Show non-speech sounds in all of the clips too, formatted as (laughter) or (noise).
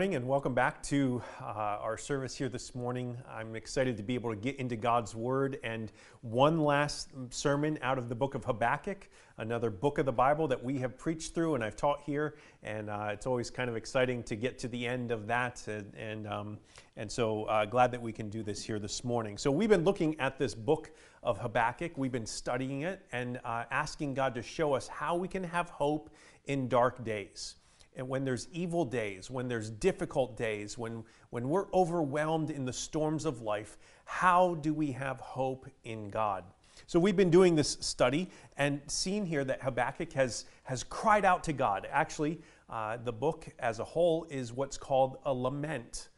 Morning and welcome back to uh, our service here this morning. I'm excited to be able to get into God's Word and one last sermon out of the book of Habakkuk, another book of the Bible that we have preached through and I've taught here. And uh, it's always kind of exciting to get to the end of that. And, and, um, and so uh, glad that we can do this here this morning. So we've been looking at this book of Habakkuk, we've been studying it and uh, asking God to show us how we can have hope in dark days and when there's evil days, when there's difficult days, when, when we're overwhelmed in the storms of life, how do we have hope in God? So we've been doing this study and seen here that Habakkuk has, has cried out to God. Actually, uh, the book as a whole is what's called a lament.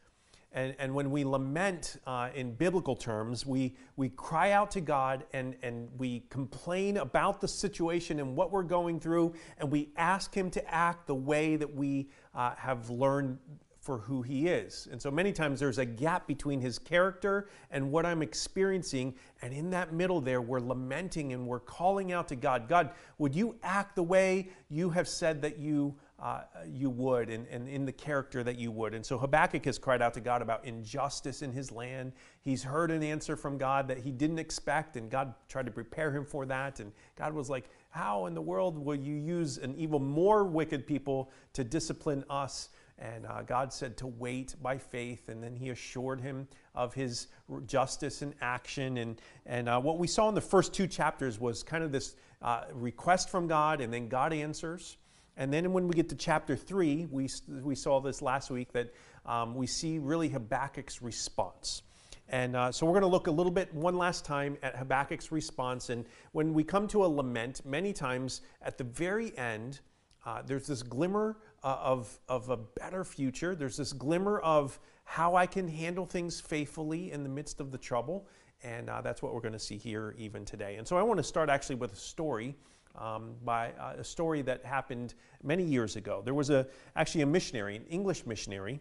And, and when we lament uh, in biblical terms, we, we cry out to God and, and we complain about the situation and what we're going through, and we ask Him to act the way that we uh, have learned for who He is. And so many times there's a gap between His character and what I'm experiencing, and in that middle there, we're lamenting and we're calling out to God God, would you act the way you have said that you uh, you would and, and in the character that you would. And so Habakkuk has cried out to God about injustice in his land. He's heard an answer from God that he didn't expect, and God tried to prepare him for that. And God was like, How in the world will you use an even more wicked people to discipline us? And uh, God said to wait by faith, and then He assured him of His justice and action. And, and uh, what we saw in the first two chapters was kind of this uh, request from God, and then God answers. And then when we get to chapter three, we, we saw this last week that um, we see really Habakkuk's response. And uh, so we're going to look a little bit one last time at Habakkuk's response. And when we come to a lament, many times at the very end, uh, there's this glimmer uh, of, of a better future. There's this glimmer of how I can handle things faithfully in the midst of the trouble. And uh, that's what we're going to see here even today. And so I want to start actually with a story um, by uh, a story that happened many years ago. There was a, actually a missionary, an English missionary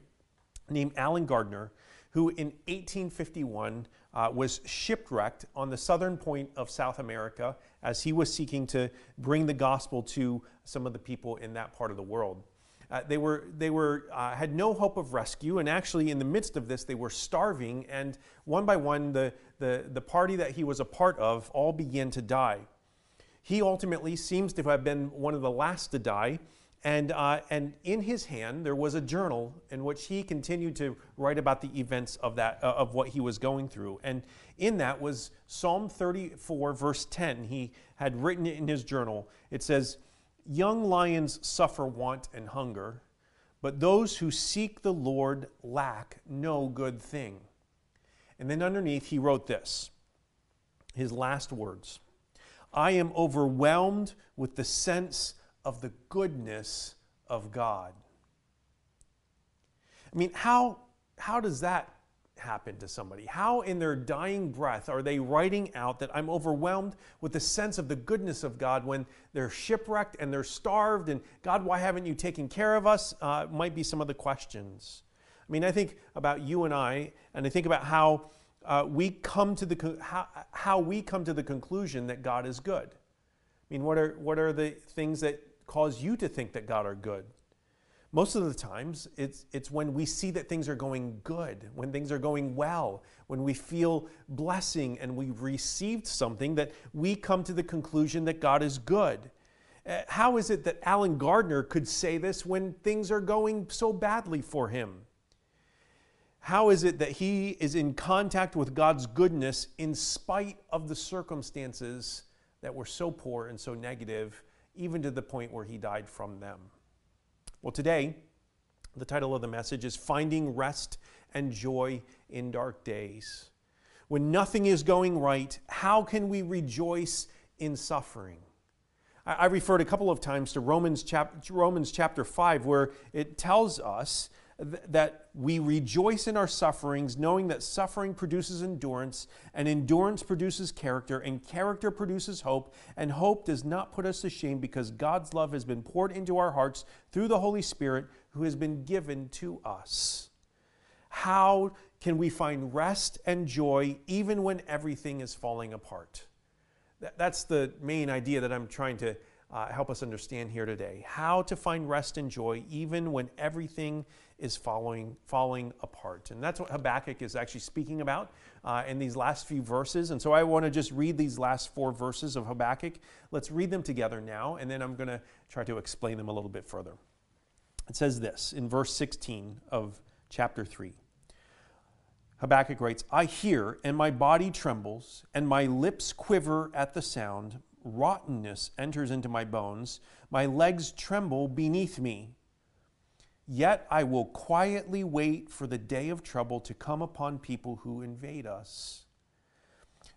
named Allen Gardiner, who in 1851 uh, was shipwrecked on the southern point of South America as he was seeking to bring the gospel to some of the people in that part of the world. Uh, they were, they were, uh, had no hope of rescue, and actually, in the midst of this, they were starving. And one by one, the, the, the party that he was a part of all began to die. He ultimately seems to have been one of the last to die. And, uh, and in his hand, there was a journal in which he continued to write about the events of, that, uh, of what he was going through. And in that was Psalm 34, verse 10. He had written it in his journal. It says, Young lions suffer want and hunger, but those who seek the Lord lack no good thing. And then underneath, he wrote this his last words I am overwhelmed with the sense of the goodness of God. I mean, how, how does that happen to somebody? How, in their dying breath, are they writing out that I'm overwhelmed with the sense of the goodness of God when they're shipwrecked and they're starved? And God, why haven't you taken care of us? Uh, might be some of the questions. I mean, I think about you and I, and I think about how uh, we come to the how, how we come to the conclusion that God is good. I mean, what are what are the things that cause you to think that God are good? Most of the times, it's it's when we see that things are going good, when things are going well, when we feel blessing and we've received something that we come to the conclusion that God is good. Uh, how is it that Allen Gardiner could say this when things are going so badly for him? How is it that he is in contact with God's goodness in spite of the circumstances that were so poor and so negative, even to the point where he died from them? Well, today, the title of the message is Finding Rest and Joy in Dark Days. When nothing is going right, how can we rejoice in suffering? I referred a couple of times to Romans, chap- Romans chapter 5, where it tells us that we rejoice in our sufferings, knowing that suffering produces endurance, and endurance produces character, and character produces hope, and hope does not put us to shame because God's love has been poured into our hearts through the Holy Spirit who has been given to us. How can we find rest and joy even when everything is falling apart? That's the main idea that I'm trying to uh, help us understand here today. How to find rest and joy even when everything is falling, falling apart. And that's what Habakkuk is actually speaking about uh, in these last few verses. And so I want to just read these last four verses of Habakkuk. Let's read them together now, and then I'm going to try to explain them a little bit further. It says this in verse 16 of chapter 3. Habakkuk writes, I hear, and my body trembles, and my lips quiver at the sound rottenness enters into my bones, my legs tremble beneath me. Yet I will quietly wait for the day of trouble to come upon people who invade us.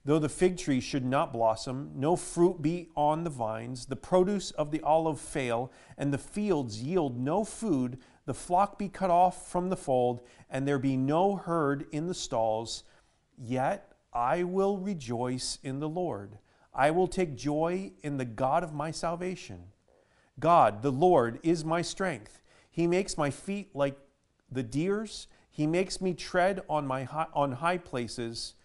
Though the fig tree should not blossom, no fruit be on the vines, the produce of the olive fail, and the fields yield no food, the flock be cut off from the fold, and there be no herd in the stalls, yet I will rejoice in the Lord. I will take joy in the God of my salvation. God, the Lord, is my strength. He makes my feet like the deer's. He makes me tread on, my high, on high places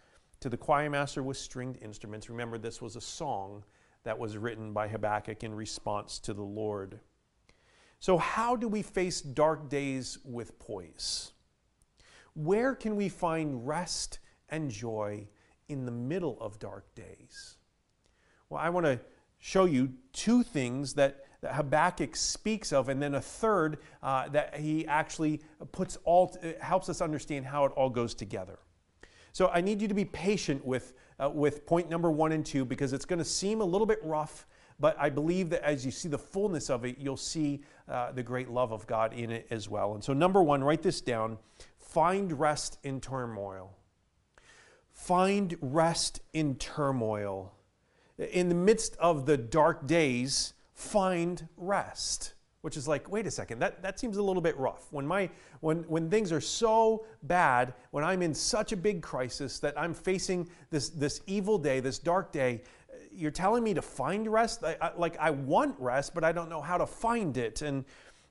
to the choir master with stringed instruments. Remember, this was a song that was written by Habakkuk in response to the Lord. So, how do we face dark days with poise? Where can we find rest and joy in the middle of dark days? Well, I want to show you two things that, that Habakkuk speaks of, and then a third uh, that he actually puts all, helps us understand how it all goes together. So I need you to be patient with, uh, with point number one and two because it's going to seem a little bit rough, but I believe that as you see the fullness of it, you'll see uh, the great love of God in it as well. And so, number one, write this down find rest in turmoil. Find rest in turmoil in the midst of the dark days, find rest. Which is like, wait a second, that, that seems a little bit rough. When, my, when, when things are so bad, when I'm in such a big crisis that I'm facing this, this evil day, this dark day, you're telling me to find rest? I, I, like, I want rest, but I don't know how to find it. And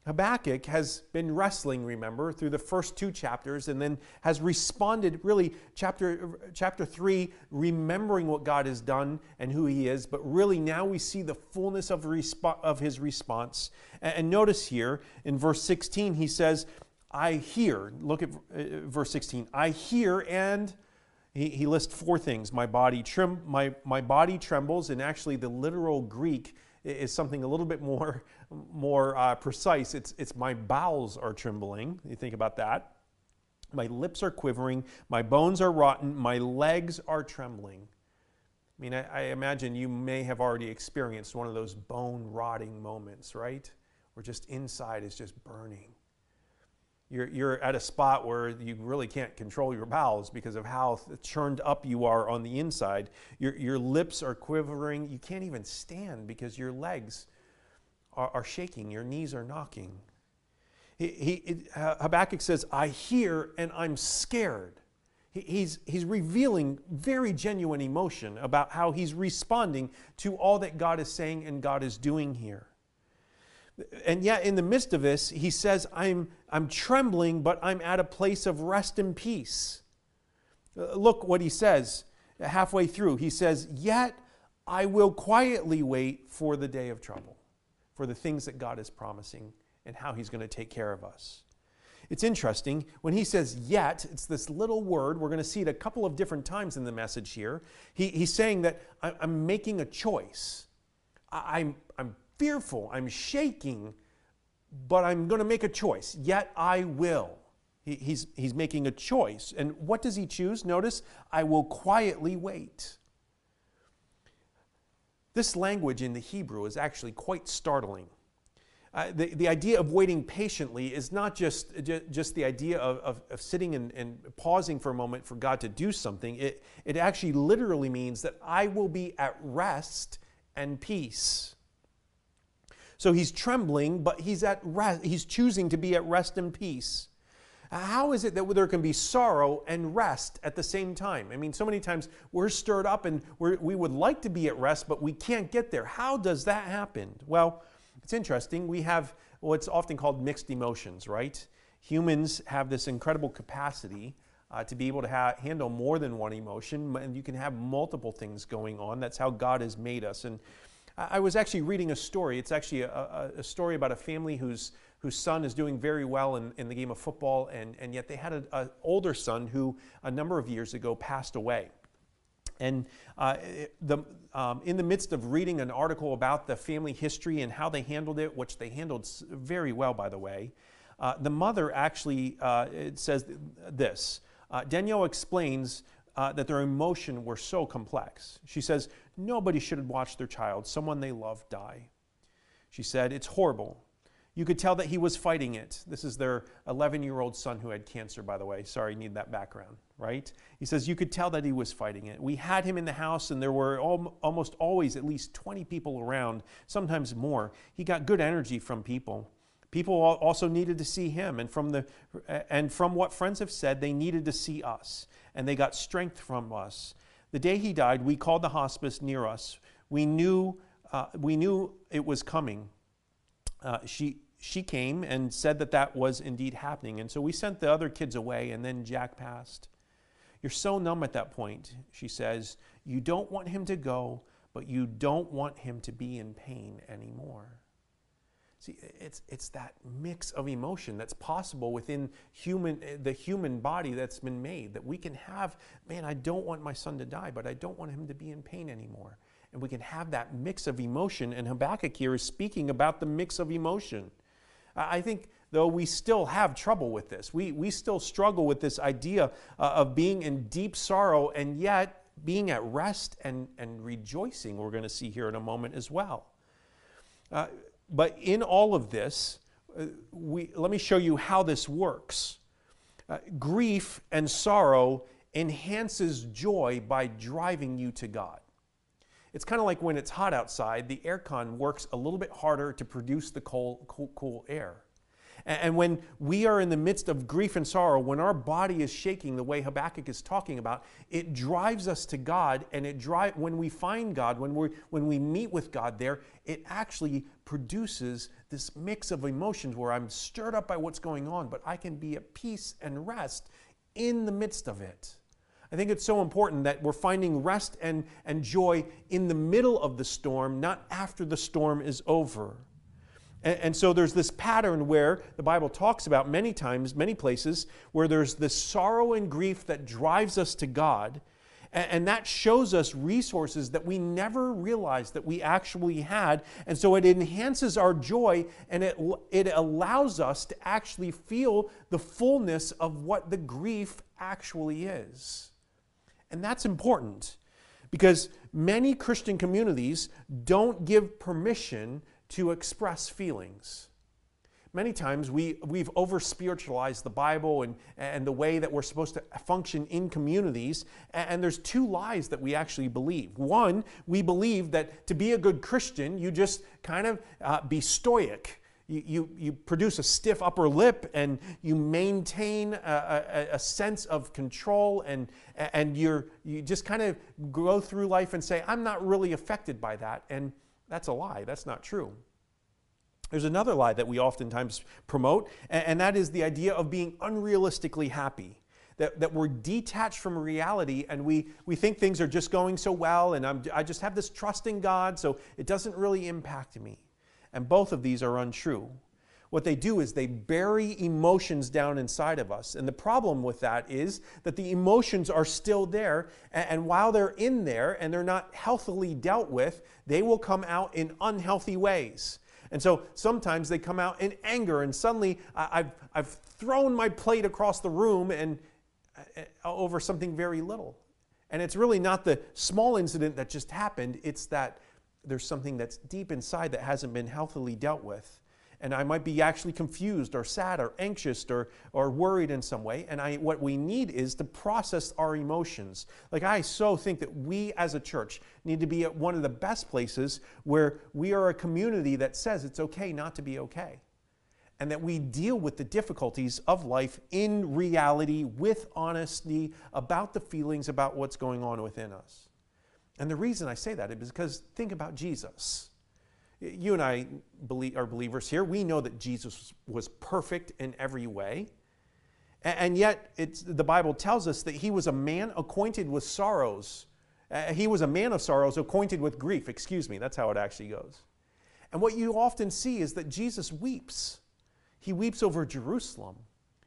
Habakkuk has been wrestling, remember, through the first two chapters and then has responded, really, chapter, chapter 3, remembering what God has done and who he is. But really, now we see the fullness of, resp- of his response. And, and notice here in verse 16, he says, I hear. Look at uh, verse 16. I hear and. He, he lists four things. My body, trem- my, my body trembles, and actually, the literal Greek is something a little bit more, more uh, precise. It's, it's my bowels are trembling. You think about that. My lips are quivering. My bones are rotten. My legs are trembling. I mean, I, I imagine you may have already experienced one of those bone rotting moments, right? Where just inside is just burning you're, you're at a spot where you really can't control your bowels because of how churned up you are on the inside. Your, your lips are quivering. You can't even stand because your legs are, are shaking, your knees are knocking. He, he, Habakkuk says, I hear and I'm scared. He, he's, he's revealing very genuine emotion about how he's responding to all that God is saying and God is doing here. And yet, in the midst of this, he says, I'm, I'm trembling, but I'm at a place of rest and peace. Uh, look what he says halfway through. He says, Yet I will quietly wait for the day of trouble, for the things that God is promising and how he's going to take care of us. It's interesting. When he says yet, it's this little word. We're going to see it a couple of different times in the message here. He, he's saying that I'm making a choice. I'm, I'm fearful, I'm shaking, but I'm going to make a choice. Yet I will. He, he's, he's making a choice. And what does he choose? Notice, I will quietly wait. This language in the Hebrew is actually quite startling. Uh, the, the idea of waiting patiently is not just, just the idea of, of, of sitting and, and, pausing for a moment for God to do something. It, it actually literally means that I will be at rest and peace. So he's trembling, but he's at rest. He's choosing to be at rest and peace. How is it that there can be sorrow and rest at the same time? I mean, so many times we're stirred up and we would like to be at rest, but we can't get there. How does that happen? Well, it's interesting. We have what's often called mixed emotions, right? Humans have this incredible capacity uh, to be able to ha- handle more than one emotion, and you can have multiple things going on. That's how God has made us. And I was actually reading a story. It's actually a, a, a story about a family whose whose son is doing very well in, in the game of football, and, and yet they had an older son who a number of years ago passed away. And uh, the, um, in the midst of reading an article about the family history and how they handled it, which they handled very well, by the way, uh, the mother actually uh, says this. Uh, Danielle explains uh, that their emotion were so complex. She says, Nobody should watch their child, someone they love, die. She said, It's horrible. You could tell that he was fighting it. This is their 11 year old son who had cancer, by the way. Sorry, need that background, right? He says, You could tell that he was fighting it. We had him in the house, and there were al- almost always at least 20 people around, sometimes more. He got good energy from people. People also needed to see him, and from, the, and from what friends have said, they needed to see us, and they got strength from us. The day he died, we called the hospice near us. We knew, uh, we knew it was coming. Uh, she, she came and said that that was indeed happening. And so we sent the other kids away, and then Jack passed. You're so numb at that point, she says. You don't want him to go, but you don't want him to be in pain anymore. See, it's, it's that mix of emotion that's possible within human, the human body that's been made that we can have, man, I don't want my son to die, but I don't want him to be in pain anymore and we can have that mix of emotion. And Habakkuk here is speaking about the mix of emotion. I think, though, we still have trouble with this. We, we still struggle with this idea uh, of being in deep sorrow and yet being at rest and, and rejoicing, we're going to see here in a moment as well. Uh, but in all of this, uh, we, let me show you how this works. Uh, grief and sorrow enhances joy by driving you to God. It's kind of like when it's hot outside, the aircon works a little bit harder to produce the cool, cool, cool air. And when we are in the midst of grief and sorrow, when our body is shaking the way Habakkuk is talking about, it drives us to God. And it drive when we find God, when we when we meet with God there, it actually produces this mix of emotions where I'm stirred up by what's going on, but I can be at peace and rest in the midst of it. I think it's so important that we're finding rest and, and joy in the middle of the storm, not after the storm is over. And, and, so there's this pattern where the Bible talks about many times, many places, where there's this sorrow and grief that drives us to God. And, and that shows us resources that we never realized that we actually had. And so it enhances our joy and it, it allows us to actually feel the fullness of what the grief actually is. And that's important because many Christian communities don't give permission to express feelings. Many times we, we've over spiritualized the Bible and, and the way that we're supposed to function in communities. And there's two lies that we actually believe. One, we believe that to be a good Christian, you just kind of uh, be stoic you, you, you produce a stiff upper lip and you maintain a, a, a, sense of control and, and you're, you just kind of go through life and say, I'm not really affected by that. And that's a lie. That's not true. There's another lie that we oftentimes promote, and that is the idea of being unrealistically happy. That, that we're detached from reality and we, we think things are just going so well, and I'm, I just have this trust in God, so it doesn't really impact me. And both of these are untrue. What they do is they bury emotions down inside of us. And the problem with that is that the emotions are still there. And while they're in there and they're not healthily dealt with, they will come out in unhealthy ways. And so sometimes they come out in anger, and suddenly I've, I've thrown my plate across the room and uh, over something very little. And it's really not the small incident that just happened, it's that there's something that's deep inside that hasn't been healthily dealt with. And I might be actually confused or sad or anxious or, or worried in some way. And I, what we need is to process our emotions. Like, I so think that we as a church need to be at one of the best places where we are a community that says it's okay not to be okay. and that we deal with the difficulties of life in reality with honesty about the feelings about what's going on within us. And the reason I say that is because think about Jesus. You and I believe, are believers here. We know that Jesus was perfect in every way. And yet, the Bible tells us that he was a man acquainted with sorrows. Uh, he was a man of sorrows, acquainted with grief. Excuse me, that's how it actually goes. And what you often see is that Jesus weeps. He weeps over Jerusalem.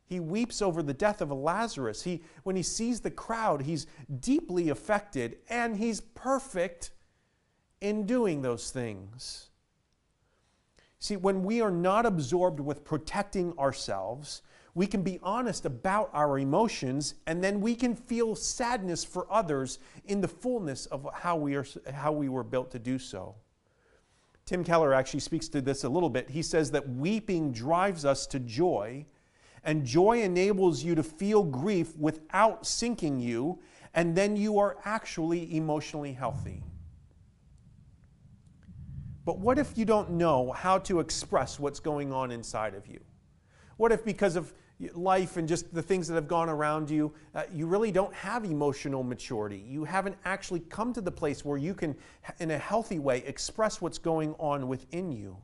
He weeps over the death of Lazarus. He, when he sees the crowd, he's deeply affected, and he's perfect in doing those things. See, when we are not absorbed with protecting ourselves, we can be honest about our emotions, and then we can feel sadness for others in the fullness of how we, are, how we were built to do so. Tim Keller actually speaks to this a little bit. He says that weeping drives us to joy, and joy enables you to feel grief without sinking you, and then you are actually emotionally healthy. But what if you don't know how to express what's going on inside of you? What if, because of life and just the things that have gone around you, uh, you really don't have emotional maturity. You haven't actually come to the place where you can, in a healthy way, express what's going on within you.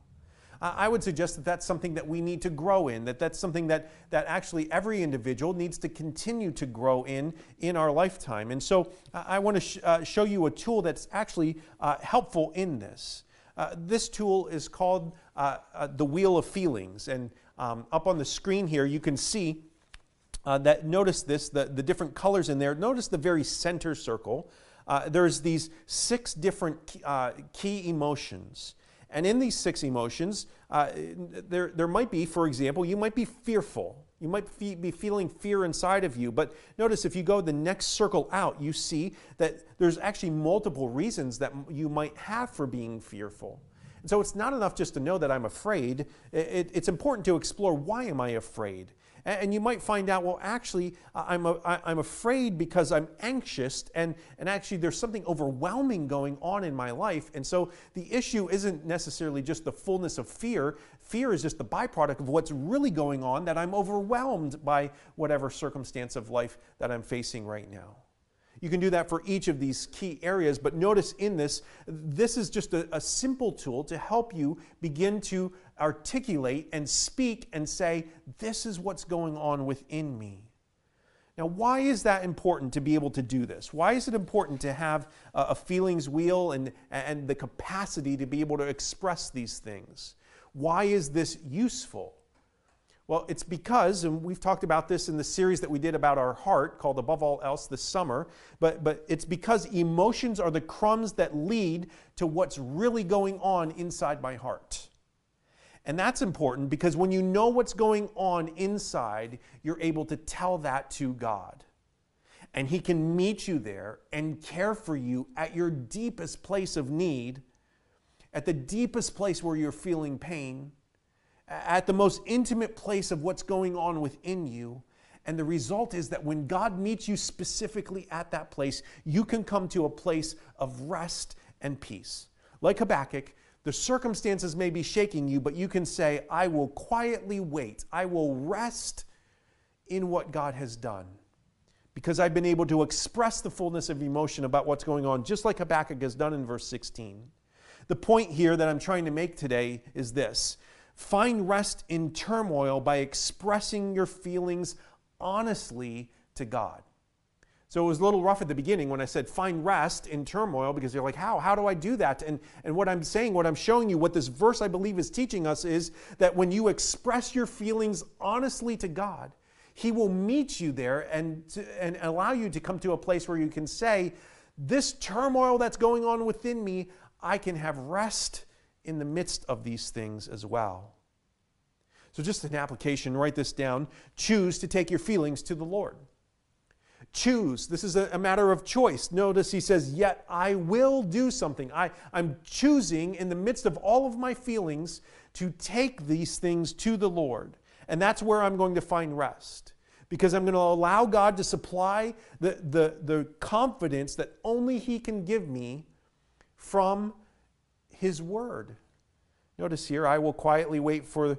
I would suggest that that's something that we need to grow in, that that's something that, that actually every individual needs to continue to grow in in our lifetime. And so I want to sh- uh, show you a tool that's actually uh, helpful in this. Uh, this tool is called the Wheel of Feelings. And um, up on the screen here, you can see uh, that, notice this, the, the different colors in there. Notice the very center circle. Uh, there's these six different key, uh, key emotions. And in these six emotions, uh, there, there might be, for example, you might be fearful. You might be feeling fear inside of you. But notice if you go the next circle out, you see that there's actually multiple reasons that you might have for being fearful. And so it's not enough just to know that I'm afraid. It, it's important to explore why am I afraid? And you might find out, well, actually, I'm, a, I'm afraid because I'm anxious, and, and actually, there's something overwhelming going on in my life. And so the issue isn't necessarily just the fullness of fear. Fear is just the byproduct of what's really going on, that I'm overwhelmed by whatever circumstance of life that I'm facing right now. You can do that for each of these key areas, but notice in this, this is just a, a, simple tool to help you begin to articulate and speak and say, This is what's going on within me. Now, why is that important to be able to do this? Why is it important to have a, feelings wheel and, and the capacity to be able to express these things? Why is this useful? Well, it's because, and we've talked about this in the series that we did about our heart called Above All Else this summer, but, but it's because emotions are the crumbs that lead to what's really going on inside my heart. And that's important because when you know what's going on inside, you're able to tell that to God. And He can meet you there and care for you at your deepest place of need, at the deepest place where you're feeling pain at the most intimate place of what's going on within you. And the result is that when God meets you specifically at that place, you can come to a place of rest and peace. Like Habakkuk, the circumstances may be shaking you, but you can say, I will quietly wait. I will rest in what God has done. Because I've been able to express the fullness of emotion about what's going on, just like Habakkuk has done in verse 16. The point here that I'm trying to make today is this Find rest in turmoil by expressing your feelings honestly to God. So it was a little rough at the beginning when I said find rest in turmoil because you're like, how? How do I do that? And, and what I'm saying, what I'm showing you, what this verse I believe is teaching us is that when you express your feelings honestly to God, He will meet you there and, to, and allow you to come to a place where you can say, This turmoil that's going on within me, I can have rest in the midst of these things as well. So, just an application, write this down. Choose to take your feelings to the Lord. Choose. This is a, a, matter of choice. Notice he says, Yet I will do something. I, I'm choosing in the midst of all of my feelings to take these things to the Lord. And that's where I'm going to find rest. Because I'm going to allow God to supply the, the, the confidence that only He can give me from his word. Notice here, I will quietly wait for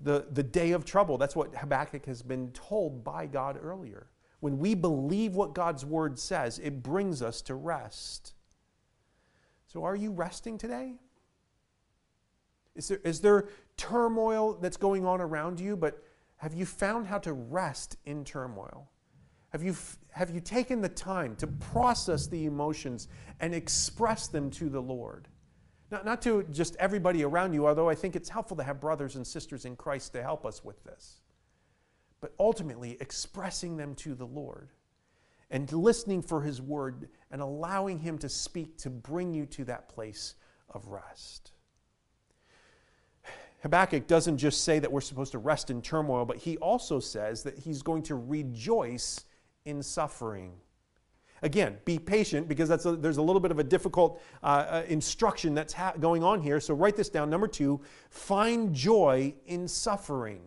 the, the day of trouble. That's what Habakkuk has been told by God earlier. When we believe what God's word says, it brings us to rest. So, are you resting today? Is there, is there turmoil that's going on around you, but have you found how to rest in turmoil? Have you, have you taken the time to process the emotions and express them to the Lord? Not, not to just everybody around you, although I think it's helpful to have brothers and sisters in Christ to help us with this. But ultimately, expressing them to the Lord and listening for His word and allowing Him to speak to bring you to that place of rest. Habakkuk doesn't just say that we're supposed to rest in turmoil, but he also says that he's going to rejoice in suffering. Again, be patient because that's a, there's a little bit of a difficult uh, uh, instruction that's ha- going on here. So write this down. Number two, find joy in suffering.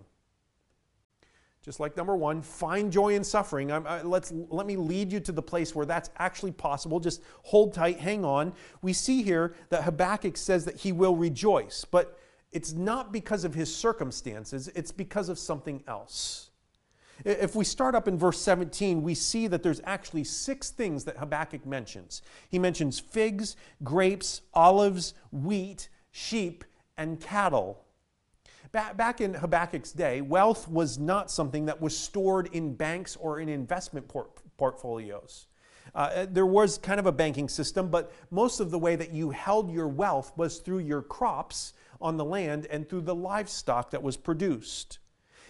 Just like number one, find joy in suffering. I, let's, let me lead you to the place where that's actually possible. Just hold tight, hang on. We see here that Habakkuk says that he will rejoice, but it's not because of his circumstances, it's because of something else. If we start up in verse 17, we see that there's actually six things that Habakkuk mentions. He mentions figs, grapes, olives, wheat, sheep, and cattle. Back in Habakkuk's day, wealth was not something that was stored in banks or in investment port- portfolios. Uh, there was kind of a banking system, but most of the way that you held your wealth was through your crops on the land and through the livestock that was produced.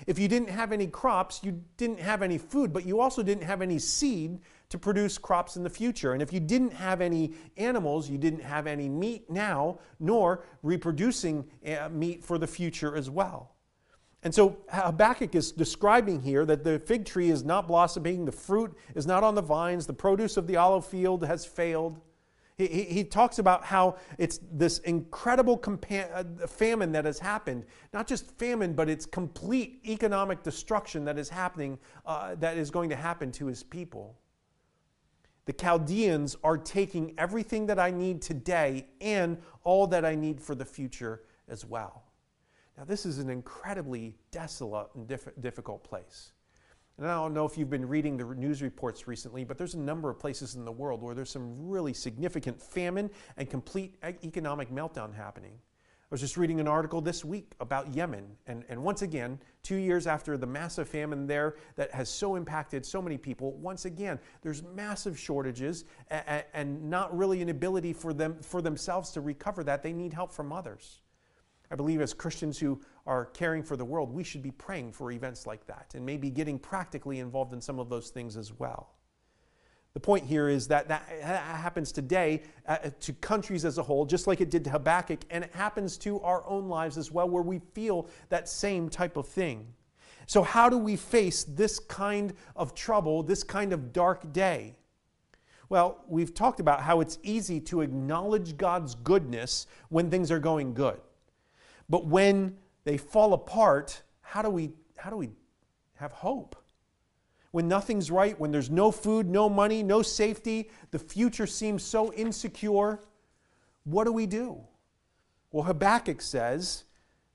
If you didn't have any crops, you didn't have any food, but you also didn't have any seed to produce crops in the future. And if you didn't have any animals, you didn't have any meat now, nor reproducing uh, meat for the future as well. And so Habakkuk is describing here that the fig tree is not blossoming, the fruit is not on the vines, the produce of the olive field has failed. He, he, talks about how it's this incredible compa- uh, famine that has happened. Not just famine, but it's complete economic destruction that is happening, uh, that is going to happen to his people. The Chaldeans are taking everything that I need today and all that I need for the future as well. Now, this is an incredibly desolate and diff- difficult place. And I don't know if you've been reading the news reports recently, but there's a number of places in the world where there's some really significant famine and complete economic meltdown happening. I was just reading an article this week about Yemen. And, and once again, two years after the massive famine there that has so impacted so many people, once again, there's massive shortages and, and not really an ability for them for themselves to recover that. They need help from others. I believe as Christians who are caring for the world, we should be praying for events like that and maybe getting practically involved in some of those things as well. The point here is that that happens today uh, to countries as a whole, just like it did to Habakkuk, and it happens to our own lives as well, where we feel that same type of thing. So, how do we face this kind of trouble, this kind of dark day? Well, we've talked about how it's easy to acknowledge God's goodness when things are going good. But when they fall apart, how do we, how do we have hope? When nothing's right, when there's no food, no money, no safety, the future seems so insecure, what do we do? Well, Habakkuk says,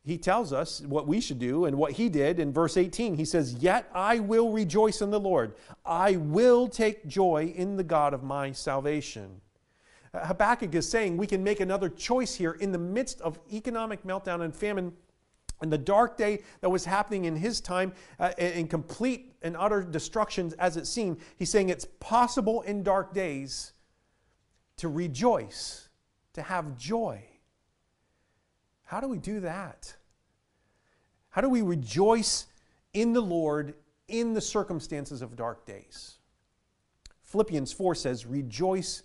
he tells us what we should do and what he did in verse 18. He says, Yet I will rejoice in the Lord. I will take joy in the God of my salvation. Habakkuk is saying we can make another choice here in the midst of economic meltdown and famine. And the dark day that was happening in his time, uh, in complete and utter destruction as it seemed, he's saying it's possible in dark days to rejoice, to have joy. How do we do that? How do we rejoice in the Lord in the circumstances of dark days? Philippians 4 says, Rejoice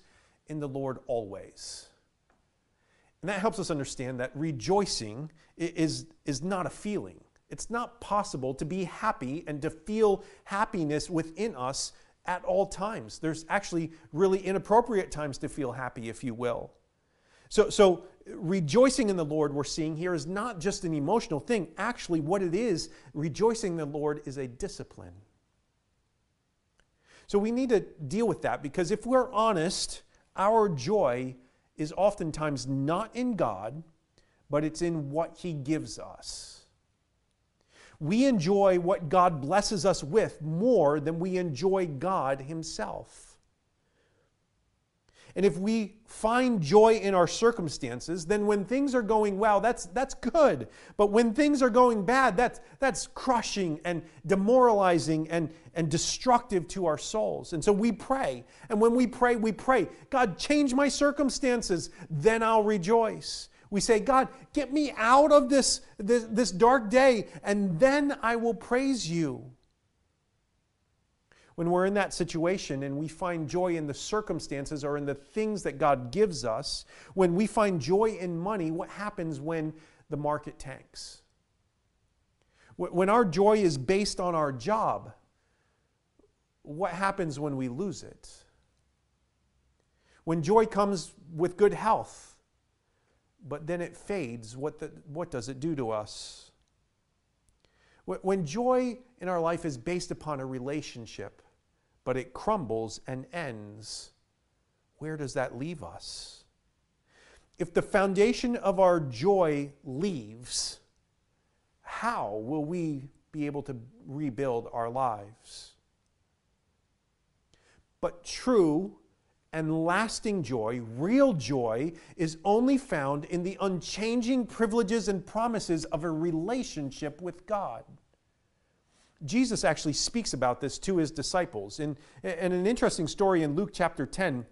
in the Lord always. And that helps us understand that rejoicing is, is not a feeling. It's not possible to be happy and to feel happiness within us at all times. There's actually really inappropriate times to feel happy, if you will. So, so rejoicing in the Lord, we're seeing here, is not just an emotional thing. Actually, what it is, rejoicing in the Lord is a discipline. So we need to deal with that because if we're honest, our joy is oftentimes not in God, but it's in what He gives us. We enjoy what God blesses us with more than we enjoy God Himself. And if we find joy in our circumstances, then when things are going well, that's, that's good. But when things are going bad, that's, that's crushing and demoralizing and, and destructive to our souls. And so we pray. And when we pray, we pray, God, change my circumstances, then I'll rejoice. We say, God, get me out of this, this, this dark day, and then I will praise you when we're in that situation and we find joy in the circumstances or in the things that God gives us, when we find joy in money, what happens when the market tanks? When our joy is based on our job, what happens when we lose it? When joy comes with good health, but then it fades, what, the, what does it do to us? When joy in our life is based upon a relationship, but it crumbles and ends, where does that leave us? If the foundation of our joy leaves, how will we be able to rebuild our lives? But true and lasting joy, real joy, is only found in the unchanging privileges and promises of a relationship with God. Jesus actually speaks about this to his disciples. In, in an interesting story in Luke chapter 10,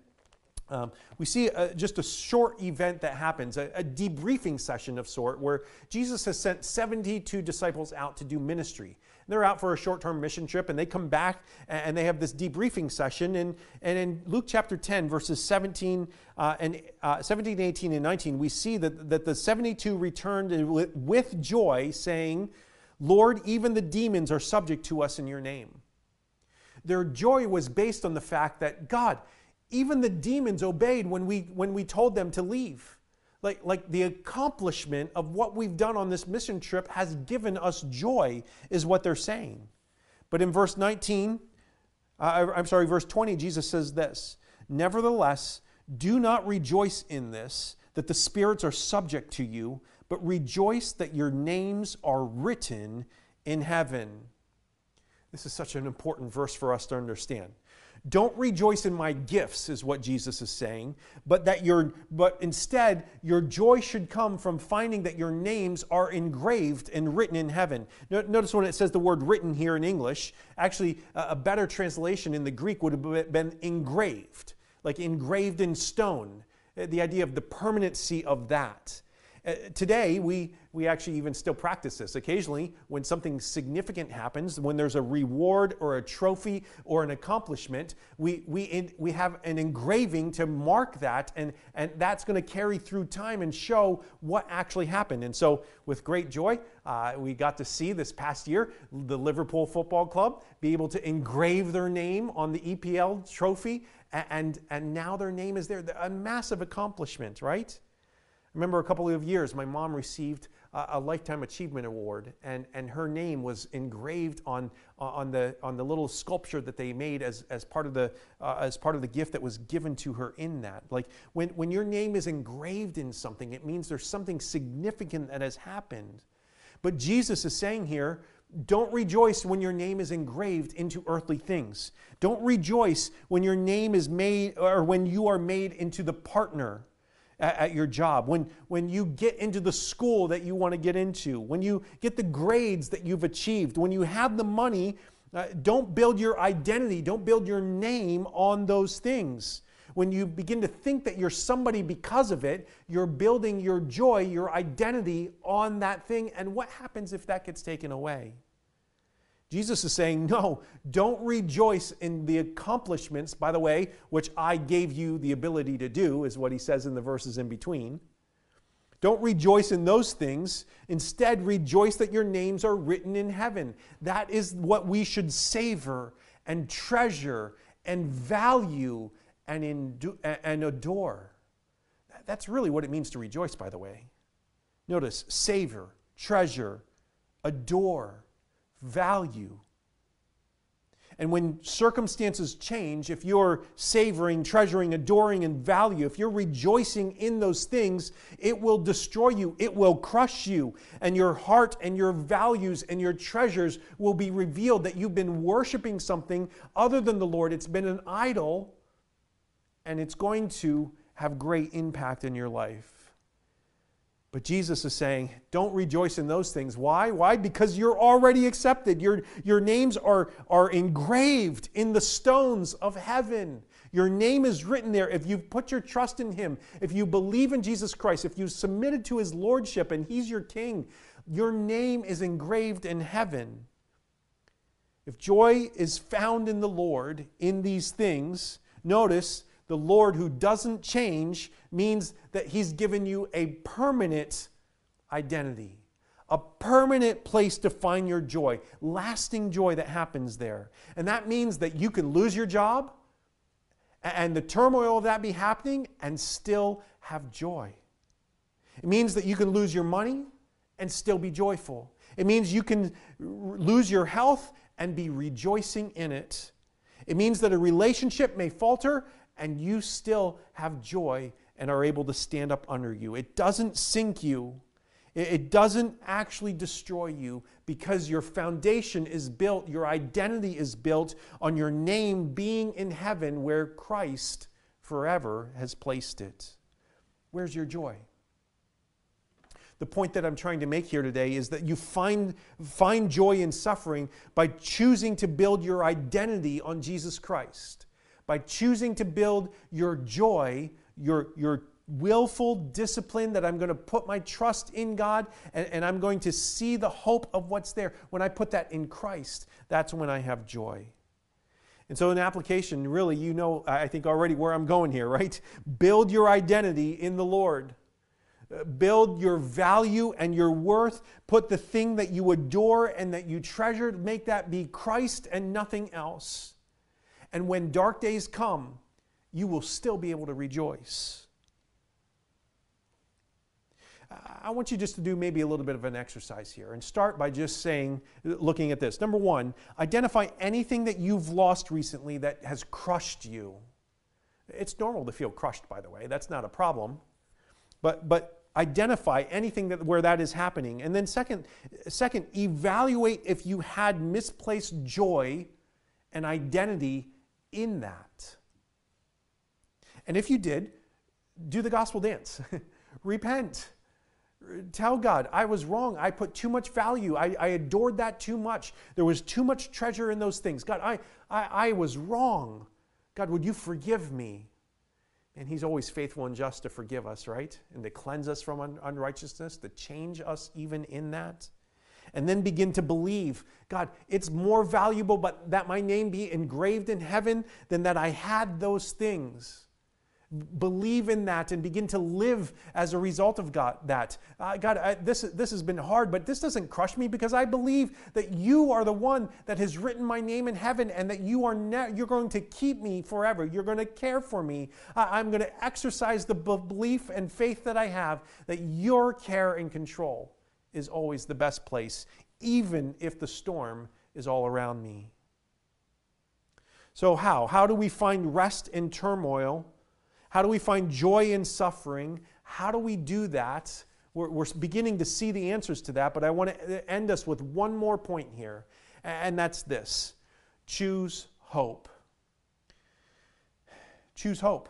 um, we see a, just a short event that happens, a, a, debriefing session of sort, where Jesus has sent 72 disciples out to do ministry. They're out for a short term mission trip and they come back and they have this debriefing session. And, and in Luke chapter 10, verses 17, uh, and, uh, 17, 18, and 19, we see that, that the 72 returned with joy, saying, Lord, even the demons are subject to us in your name. Their joy was based on the fact that, God, even the demons obeyed when we, when we told them to leave. Like, like the accomplishment of what we've done on this mission trip has given us joy, is what they're saying. But in verse 19, uh, I'm sorry, verse 20, Jesus says this Nevertheless, do not rejoice in this, that the spirits are subject to you but rejoice that your names are written in heaven. This is such an important verse for us to understand. Don't rejoice in my gifts is what Jesus is saying, but that your but instead your joy should come from finding that your names are engraved and written in heaven. Notice when it says the word written here in English, actually a better translation in the Greek would have been engraved, like engraved in stone. Uh, the idea of the permanency of that. Uh, today, we, we actually even still practice this. Occasionally, when something significant happens, when there's a reward or a trophy or an accomplishment, we, we, in, we have an engraving to mark that, and, and that's going to carry through time and show what actually happened. And so, with great joy, uh, we got to see this past year the Liverpool Football Club be able to engrave their name on the EPL trophy, and, and now their name is there. A massive accomplishment, right? Remember a couple of years, my mom received a, Lifetime Achievement Award, and, and her name was engraved on, on, the, on the little sculpture that they made as, as, part of the, uh, as part of the gift that was given to her in that. Like when, when your name is engraved in something, it means there's something significant that has happened. But Jesus is saying here, don't rejoice when your name is engraved into earthly things. Don't rejoice when your name is made or when you are made into the partner at, your job, when, when you get into the school that you want to get into, when you get the grades that you've achieved, when you have the money, uh, don't build your identity, don't build your name on those things. When you begin to think that you're somebody because of it, you're building your joy, your identity on that thing. And what happens if that gets taken away? Jesus is saying, no, don't rejoice in the accomplishments, by the way, which I gave you the ability to do, is what he says in the verses in between. Don't rejoice in those things. Instead, rejoice that your names are written in heaven. That is what we should savor and treasure and value and, and adore. That's really what it means to rejoice, by the way. Notice savor, treasure, adore value. And when circumstances change, if you're savoring, treasuring, adoring, and value, if you're rejoicing in those things, it will destroy you. It will crush you. And your heart and your values and your treasures will be revealed that you've been worshiping something other than the Lord. It's been an idol, and it's going to have great impact in your life. But Jesus is saying, don't rejoice in those things. Why? Why? Because you're already accepted. Your, your names are, are engraved in the stones of heaven. Your name is written there. If you've put your trust in Him, if you believe in Jesus Christ, if you've submitted to His Lordship and He's your King, your name is engraved in heaven. If joy is found in the Lord in these things, notice the Lord who doesn't change means that He's given you a permanent identity, a permanent place to find your joy, lasting joy that happens there. And that means that you can lose your job and the turmoil of that be happening and still have joy. It means that you can lose your money and still be joyful. It means you can lose your health and be rejoicing in it. It means that a relationship may falter and you still have joy and are able to stand up under you. It doesn't sink you. It doesn't actually destroy you because your foundation is built, your identity is built on your name being in heaven where Christ forever has placed it. Where's your joy? The point that I'm trying to make here today is that you find, find joy in suffering by choosing to build your identity on Jesus Christ by choosing to build your joy, your, your willful discipline that I'm going to put my trust in God and, and, I'm going to see the hope of what's there. When I put that in Christ, that's when I have joy. And so, in application, really, you know, I think already where I'm going here, (laughs) right? Build your identity in the Lord. Uh, build your value and your worth. Put the thing that you adore and that you treasure, make that be Christ and nothing else. And when dark days come, you will still be able to rejoice. I want you just to do maybe a little bit of an exercise here and start by just saying, looking at this. Number one, identify anything that you've lost recently that has crushed you. It's normal to feel crushed, by the way. That's not a problem. But, but identify anything that, where that is happening. And then, second, second, evaluate if you had misplaced joy and identity in that. And if you did, do the gospel dance. (laughs) Repent. Tell God, I was wrong. I put too much value. I, I, adored that too much. There was too much treasure in those things. God, I, I, I was wrong. God, would you forgive me? And He's always faithful and just to forgive us, right? And to cleanse us from un- unrighteousness, to change us even in that and then begin to believe God, it's more valuable but that my name be engraved in heaven than that I had those things. Believe in that and begin to live as a result of God, that. Uh, God, I, this, this has been hard, but this doesn't crush me because I believe that you are the one that has written my name in heaven and that you are ne- you're going to keep me forever. You're going to care for me. I'm going to exercise the belief and faith that I have that your care and control is always the best place, even if the storm is all around me. So, how? How do we find rest in turmoil? How do we find joy in suffering? How do we do that? We're, we're, beginning to see the answers to that, but I want to end us with one more point here, and that's this choose hope. Choose hope.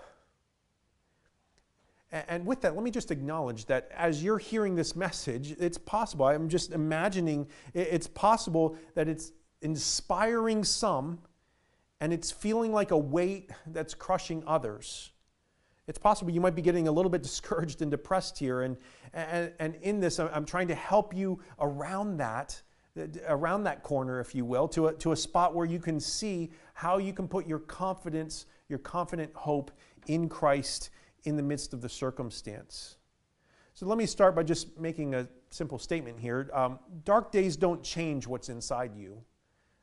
And with that, let me just acknowledge that as you're hearing this message, it's possible. I'm just imagining it's possible that it's inspiring some and it's feeling like a weight that's crushing others. It's possible you might be getting a little bit (laughs) discouraged and depressed here. And, and, and in this, I'm trying to help you around that, uh, around that corner, if you will, to a, to a spot where you can see how you can put your confidence, your confident hope in Christ in the midst of the circumstance. So let me start by just making a simple statement here. Um, dark days don't change what's inside you,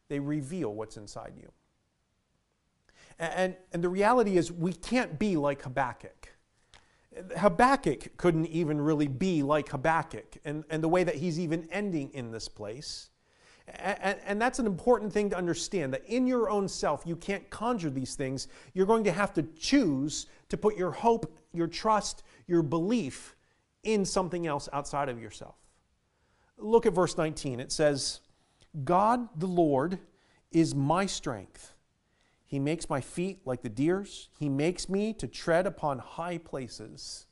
they reveal what's inside you. And, and the reality is, we can't be like Habakkuk. Habakkuk couldn't even really be like Habakkuk, and, and the way that he's even ending in this place. And, and, that's an important thing to understand that in your own self, you can't conjure these things. You're going to have to choose to put your hope, your trust, your belief in something else outside of yourself. Look at verse 19. It says, God the Lord is my strength. He makes my feet like the deer's, He makes me to tread upon high places.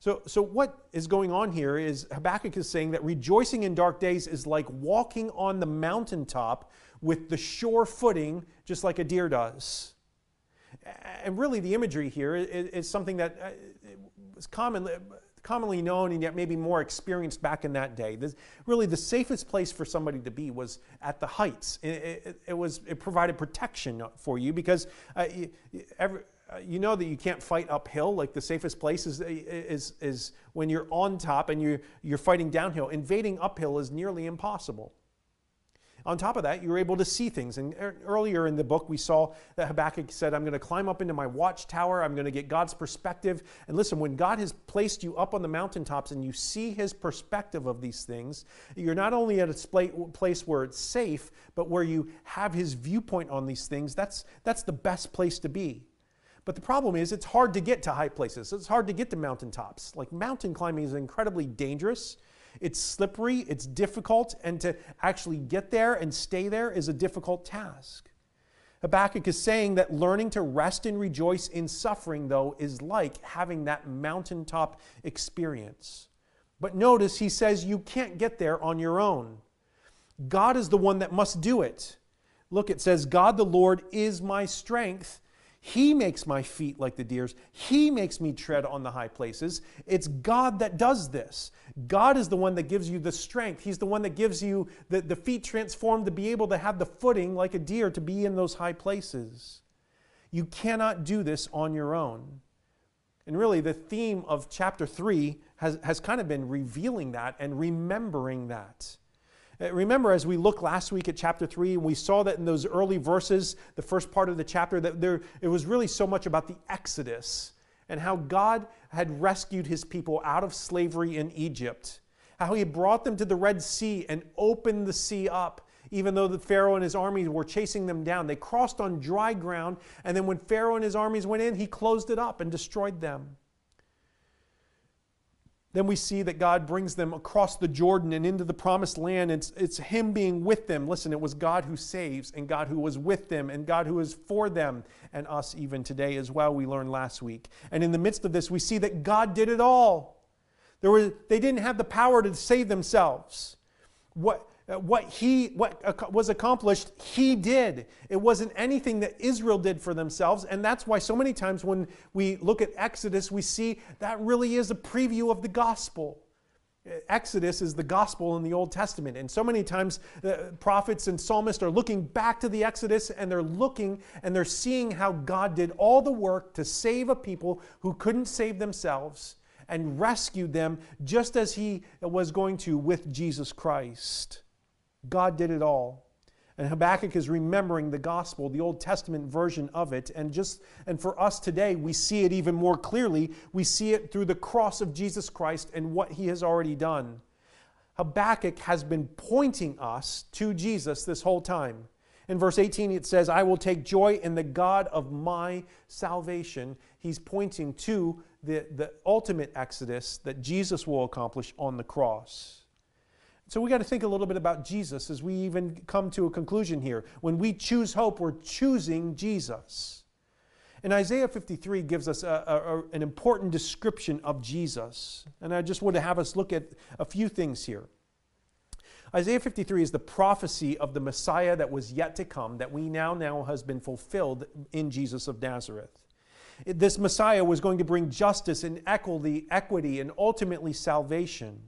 So, so what is going on here is Habakkuk is saying that rejoicing in dark days is like walking on the mountaintop with the sure footing, just like a deer does. And really, the imagery here is, is something that uh, was commonly commonly known and yet maybe more experienced back in that day. This, really, the safest place for somebody to be was at the heights. It, it, it was, it provided protection for you because uh, every, uh, you know that you can't fight uphill. Like the safest place is, is, is when you're on top and you're, you're fighting downhill. Invading uphill is nearly impossible. On top of that, you're able to see things. And earlier in the book, we saw that Habakkuk said, I'm going to climb up into my watchtower. I'm going to get God's perspective. And listen, when God has placed you up on the mountaintops and you see his perspective of these things, you're not only at a place where it's safe, but where you have his viewpoint on these things. That's, that's the best place to be. But the problem is, it's hard to get to high places. It's hard to get to mountaintops. Like mountain climbing is incredibly dangerous. It's slippery, it's difficult, and to actually get there and stay there is a difficult task. Habakkuk is saying that learning to rest and rejoice in suffering, though, is like having that mountaintop experience. But notice he says you can't get there on your own. God is the one that must do it. Look, it says, God the Lord is my strength he makes my feet like the deer's. He makes me tread on the high places. It's God that does this. God is the one that gives you the strength. He's the one that gives you the, the feet transformed to be able to have the footing like a deer to be in those high places. You cannot do this on your own. And really, the theme of chapter 3 has, has kind of been revealing that and remembering that. Uh, remember, as we looked last week at chapter 3, we saw that in those early verses, the first part of the chapter, that there, it was really so much about the Exodus and how God had rescued his people out of slavery in Egypt, how he brought them to the Red Sea and opened the sea up. Even though the Pharaoh and his armies were chasing them down, they crossed on dry ground. And then when Pharaoh and his armies went in, he closed it up and destroyed them. Then we see that God brings them across the Jordan and into the promised land. It's, it's Him being with them. Listen, it was God who saves and God who was with them and God who is for them and us even today as well, we learned last week. And in the midst of this, we see that God did it all. There were, they didn't have the power to save themselves. What, what he what was accomplished he did. It wasn't anything that israel did for themselves and that's why so many times when we look at exodus we see that really is a preview of the gospel. Uh, exodus is the gospel in the old testament and so many times uh, prophets and psalmists are looking back to the exodus and they're looking and they're seeing how god did all the work to save a people who couldn't save themselves and rescued them just as he was going to with jesus christ God did it all. And Habakkuk is remembering the gospel, the Old Testament version of it. And just and for us today, we see it even more clearly. We see it through the cross of Jesus Christ and what he has already done. Habakkuk has been pointing us to Jesus this whole time. In verse 18, it says, I will take joy in the God of my salvation. He's pointing to the, the ultimate exodus that Jesus will accomplish on the cross. So we got to think a little bit about Jesus as we even come to a conclusion here. When we choose hope, we're choosing Jesus. And Isaiah 53 gives us a, a, an important description of Jesus. And I just want to have us look at a few things here. Isaiah 53 is the prophecy of the Messiah that was yet to come, that we now know has been fulfilled in Jesus of Nazareth. This Messiah was going to bring justice and equity and ultimately salvation.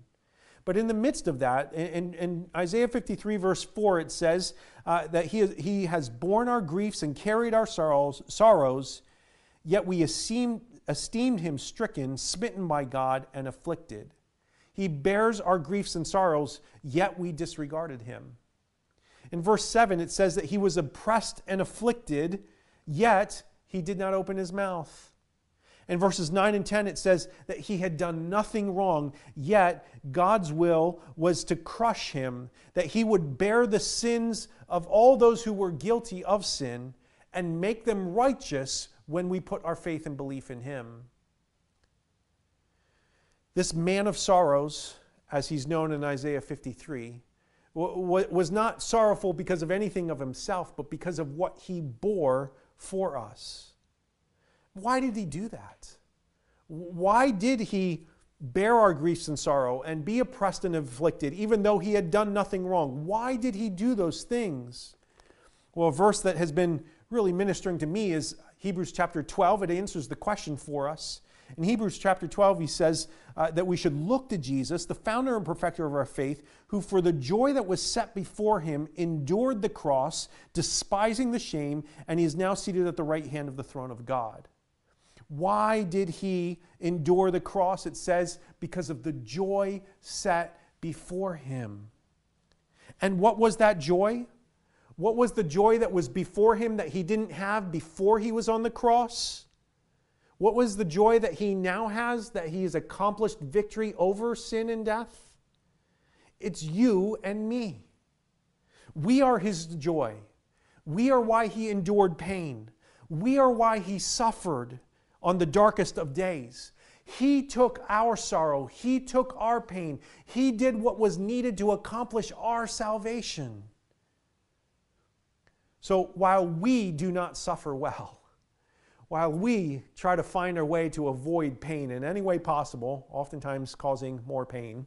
But in the midst of that, in, in Isaiah 53, verse 4, it says uh, that he, he has borne our griefs and carried our sorrows, sorrows yet we esteemed, esteemed him stricken, smitten by God, and afflicted. He bears our griefs and sorrows, yet we disregarded him. In verse 7, it says that he was oppressed and afflicted, yet he did not open his mouth. In verses 9 and 10, it says that he had done nothing wrong, yet God's will was to crush him, that he would bear the sins of all those who were guilty of sin and make them righteous when we put our faith and belief in him. This man of sorrows, as he's known in Isaiah 53, was not sorrowful because of anything of himself, but because of what he bore for us. Why did he do that? Why did he bear our griefs and sorrow and be oppressed and afflicted, even though he had done nothing wrong? Why did he do those things? Well, a verse that has been really ministering to me is Hebrews chapter 12. It answers the question for us. In Hebrews chapter 12, he says uh, that we should look to Jesus, the founder and perfecter of our faith, who for the joy that was set before him endured the cross, despising the shame, and he is now seated at the right hand of the throne of God. Why did he endure the cross? It says, because of the joy set before him. And what was that joy? What was the joy that was before him that he didn't have before he was on the cross? What was the joy that he now has that he has accomplished victory over sin and death? It's you and me. We are his joy. We are why he endured pain. We are why he suffered on the darkest of days. He took our sorrow, He took our pain, He did what was needed to accomplish our salvation. So while we do not suffer well, (laughs) while we try to find our way to avoid pain in any way possible, oftentimes causing more pain,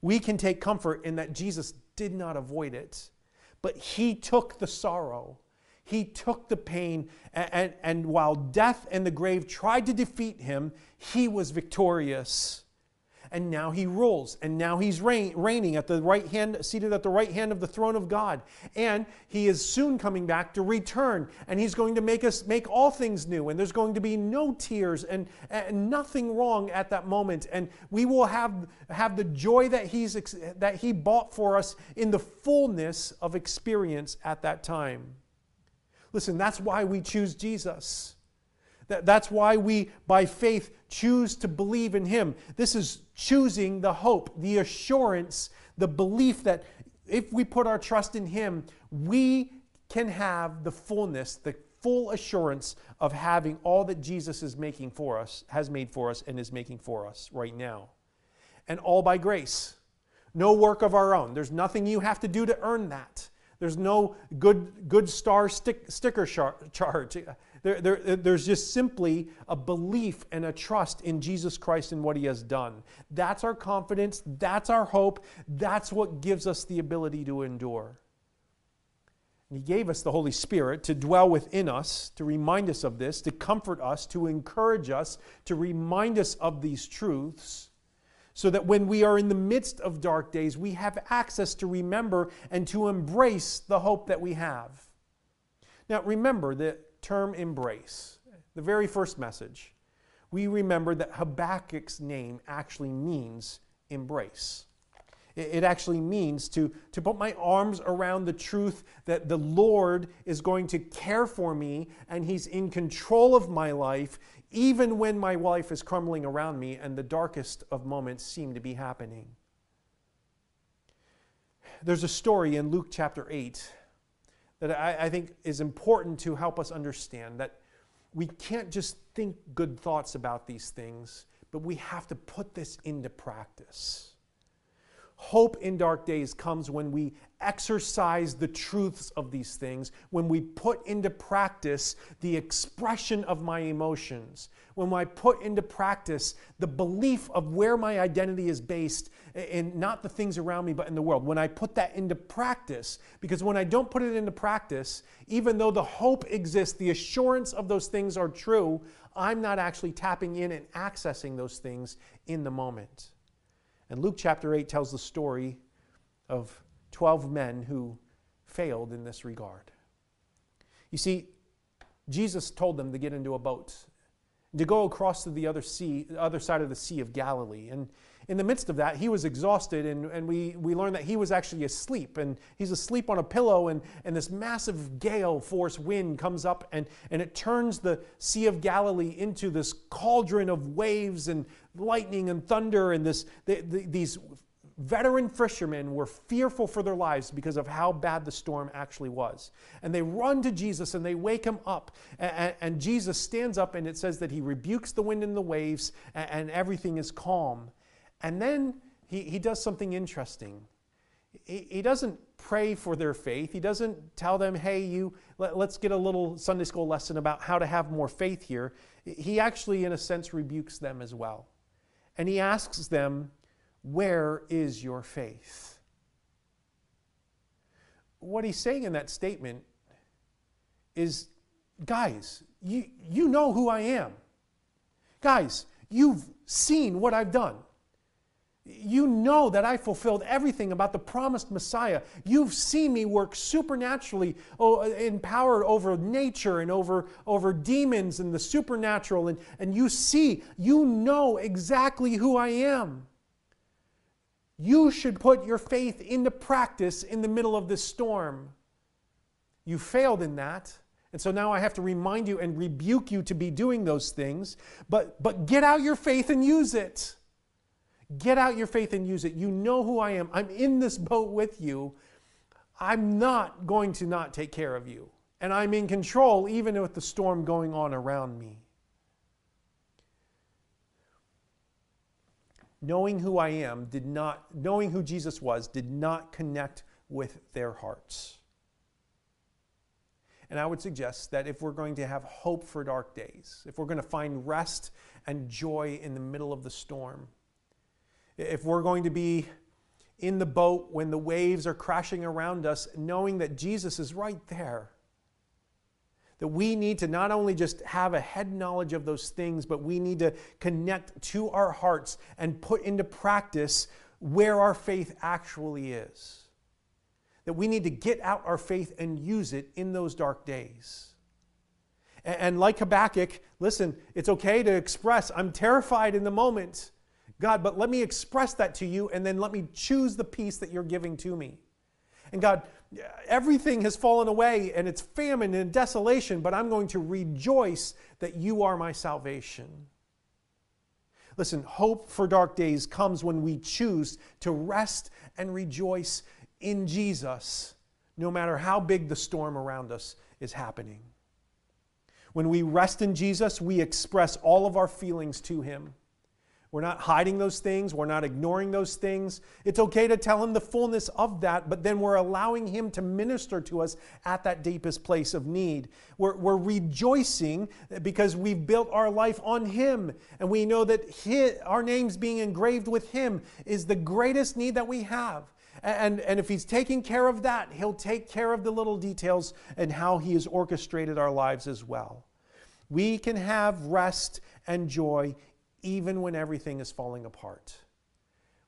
we can take comfort in that Jesus did not avoid it, but He took the sorrow he took the pain, and, and, and, while death and the grave tried to defeat him, he was victorious. And now he rules, and now he's reign, reigning at the right hand, seated at the right hand of the throne of God. And he is soon coming back to return, and he's going to make us make all things new. And there's going to be no tears and, and nothing wrong at that moment. And we will have, have the joy that he's that he bought for us in the fullness of experience at that time. Listen, that's why we choose Jesus. That's why we, by faith, choose to believe in Him. This is choosing the hope, the assurance, the belief that if we put our trust in Him, we can have the fullness, the full assurance of having all that Jesus is making for us, has made for us, and is making for us right now. And all by grace. No work of our own. There's nothing you have to do to earn that. There's no good, good star stick, sticker charge. There, there, there's just simply a belief and a trust in Jesus Christ and what he has done. That's our confidence. That's our hope. That's what gives us the ability to endure. And he gave us the Holy Spirit to dwell within us, to remind us of this, to comfort us, to encourage us, to remind us of these truths so that when we are in the midst of dark days, we have access to remember and to embrace the hope that we have. Now, remember the term embrace, the very first message. We remember that Habakkuk's name actually means embrace. It actually means to, to put my arms around the truth that the Lord is going to care for me and He's in control of my life, even when my life is crumbling around me and the darkest of moments seem to be happening. There's a story in Luke chapter 8 that I, I think is important to help us understand that we can't just think good thoughts about these things, but we have to put this into practice. Hope in dark days comes when we exercise the truths of these things, when we put into practice the expression of my emotions, when I put into practice the belief of where my identity is based in not the things around me, but in the world. When I put that into practice, because when I don't put it into practice, even though the hope exists, the assurance of those things are true, I'm not actually tapping in and accessing those things in the moment. And Luke chapter 8 tells the story of 12 men who failed in this regard. You see, Jesus told them to get into a boat, to go across to the other sea, the other side of the Sea of Galilee. And, in the midst of that, he was exhausted, and, and we, we learned that he was actually asleep. And he's asleep on a pillow, and, and this massive gale force wind comes up, and, and it turns the Sea of Galilee into this cauldron of waves and lightning and thunder. And this, the, the, these veteran fishermen were fearful for their lives because of how bad the storm actually was. And they run to Jesus and they wake him up. And, and Jesus stands up, and it says that he rebukes the wind and the waves, and, and everything is calm. And then he, he does something interesting. He, he doesn't pray for their faith. He doesn't tell them, hey, you, let, let's get a little Sunday school lesson about how to have more faith here. He actually, in a sense, rebukes them as well. And he asks them, where is your faith? What he's saying in that statement is, guys, you, you know who I am. Guys, you've seen what I've done. You know that I fulfilled everything about the promised Messiah. You've seen me work supernaturally oh, uh, in power over nature and over, over demons and the supernatural. And, and you see, you know exactly who I am. You should put your faith into practice in the middle of this storm. You failed in that. And so now I have to remind you and rebuke you to be doing those things. But, but get out your faith and use it. Get out your faith and use it. You know who I am. I'm in this boat with you. I'm not going to not take care of you. And I'm in control even with the storm going on around me. Knowing who I am did not, knowing who Jesus was, did not connect with their hearts. And I would suggest that if we're going to have hope for dark days, if we're going to find rest and joy in the middle of the storm, if we're going to be in the boat when the waves are crashing around us, knowing that Jesus is right there. That we need to not only just have a head knowledge of those things, but we need to connect to our hearts and put into practice where our faith actually is. That we need to get out our faith and use it in those dark days. And like Habakkuk, listen, it's okay to express, I'm terrified in the moment. God, but let me express that to you and then let me choose the peace that you're giving to me. And God, everything has fallen away and it's famine and desolation, but I'm going to rejoice that you are my salvation. Listen, hope for dark days comes when we choose to rest and rejoice in Jesus, no matter how big the storm around us is happening. When we rest in Jesus, we express all of our feelings to Him. We're not hiding those things. We're not ignoring those things. It's okay to tell Him the fullness of that, but then we're allowing Him to minister to us at that deepest place of need. We're, we're rejoicing because we've built our life on Him, and we know that his, our names being engraved with Him is the greatest need that we have. And, and if He's taking care of that, He'll take care of the little details and how He has orchestrated our lives as well. We can have rest and joy even when everything is falling apart.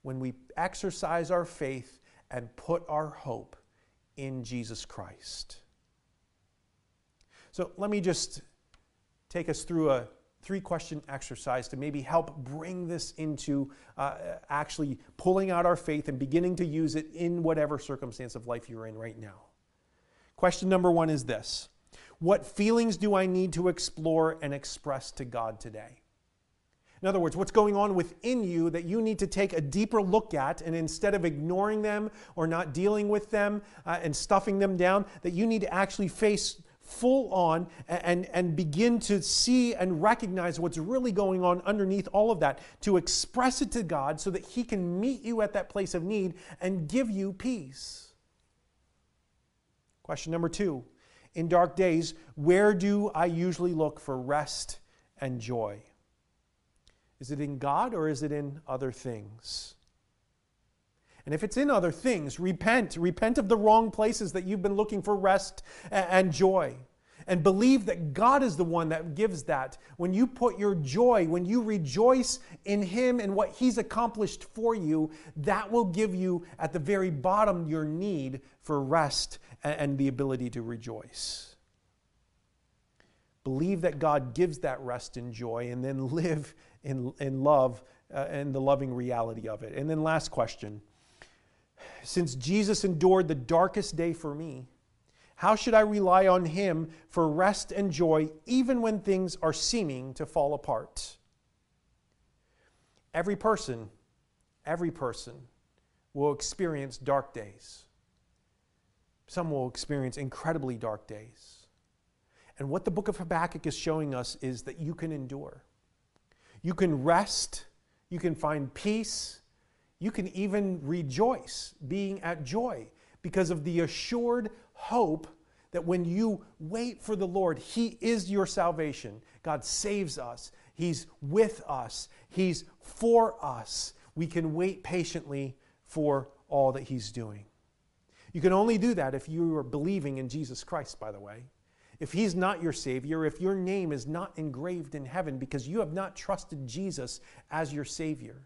When we exercise our faith and put our hope in Jesus Christ. So let me just take us through a three question exercise to maybe help bring this into uh, actually pulling out our faith and beginning to use it in whatever circumstance of life you're in right now. Question number one is this What feelings do I need to explore and express to God today? In other words, what's going on within you that you need to take a deeper look at, and instead of ignoring them or not dealing with them uh, and stuffing them down, that you need to actually face full on and, and begin to see and recognize what's really going on underneath all of that, to express it to God so that He can meet you at that place of need and give you peace. Question number two In dark days, where do I usually look for rest and joy? Is it in God or is it in other things? And if it's in other things, repent. Repent of the wrong places that you've been looking for rest and joy. And believe that God is the one that gives that. When you put your joy, when you rejoice in Him and what He's accomplished for you, that will give you at the very bottom your need for rest and the ability to rejoice. believe that God gives that rest and joy, and then (laughs) live in, in love uh, and the loving reality of it. And then, last question Since Jesus endured the darkest day for me, how should I rely on Him for rest and joy even when things are seeming to fall apart? Every person, every person will experience dark days. Some will experience incredibly dark days. And what the book of Habakkuk is showing us is that you can endure. You can rest, you can find peace, you can even rejoice, being at joy, because of the assured hope that when you wait for the Lord, He is your salvation. God saves us, He's with us, He's for us. We can wait patiently for all that He's doing. You can only do that if you are believing in Jesus Christ, by the way. If He's not your Savior, if your name is not engraved in heaven because you have not trusted Jesus as your Savior,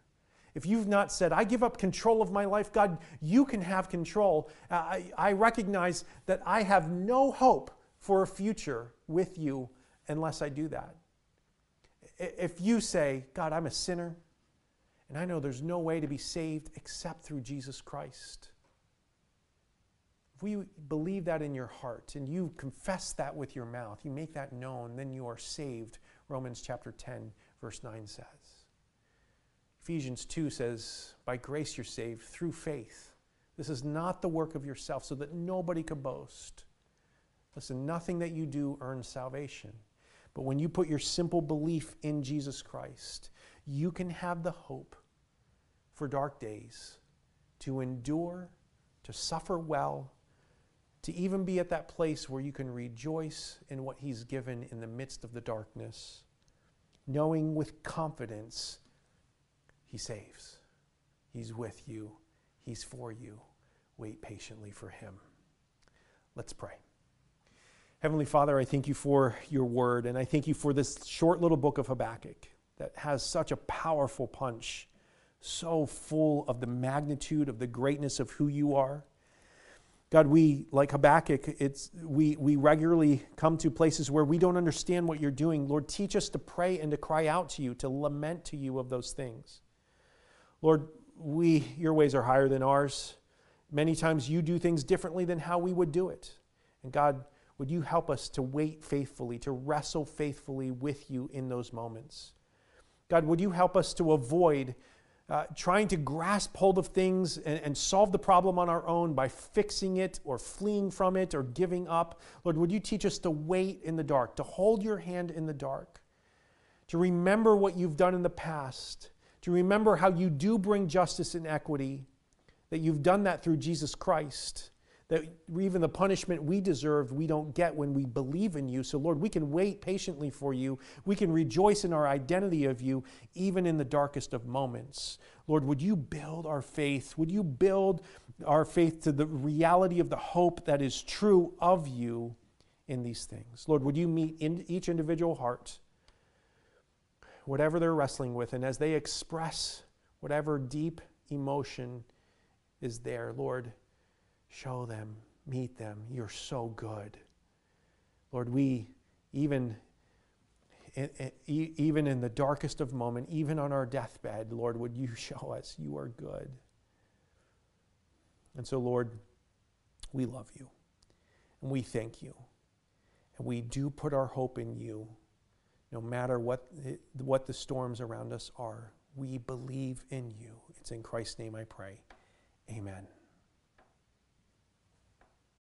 if you've not said, I give up control of my life, God, you can have control, uh, I, I recognize that I have no hope for a future with you unless I do that. If you say, God, I'm a sinner, and I know there's no way to be saved except through Jesus Christ. If we believe that in your heart and you confess that with your mouth, you make that known, then you are saved, Romans chapter 10, verse 9 says. Ephesians 2 says, By grace you're saved through faith. This is not the work of yourself, so that nobody could boast. Listen, nothing that you do earns salvation. But when you put your simple belief in Jesus Christ, you can have the hope for dark days to endure, to suffer well, to even be at that place where you can rejoice in what He's given in the midst of the darkness, knowing with confidence he saves. He's with you. He's for you. Wait patiently for Him. Let's pray. Heavenly Father, I thank you for your word, and I thank you for this short little book of Habakkuk that has such a powerful punch, so full of the magnitude of the greatness of who you are. God, we, like Habakkuk, it's, we, we regularly come to places where we don't understand what you're doing. Lord, teach us to pray and to cry out to you, to lament to you of those things. Lord, we, your ways are higher than ours. Many times you do things differently than how we would do it. And God, would you help us to wait faithfully, to wrestle faithfully with you in those moments? God, would you help us to avoid uh, trying to grasp hold of things and, and, solve the problem on our own by fixing it or fleeing from it or giving up? Lord, would you teach us to wait in the dark, to hold your hand in the dark, to remember what you've done in the past to remember how you do bring justice and equity, that you've done that through Jesus Christ, that even the punishment we deserved, we don't get when we believe in you. So, Lord, we can wait patiently for you. We can rejoice in our identity of you, even in the darkest of moments. Lord, would you build our faith? Would you build our faith to the reality of the hope that is true of you in these things? Lord, would you meet in each individual heart? whatever they're wrestling with, and as they express whatever deep emotion is there, Lord, show them, meet them. You're so good. Lord, we, even, even in the darkest of moments, even on our deathbed, Lord, would you (laughs) show us you are good. And so, Lord, we love you and we thank you. And we do put our hope in you no matter what, what the storms around us are. We believe in you. It's in Christ's name I pray. Amen.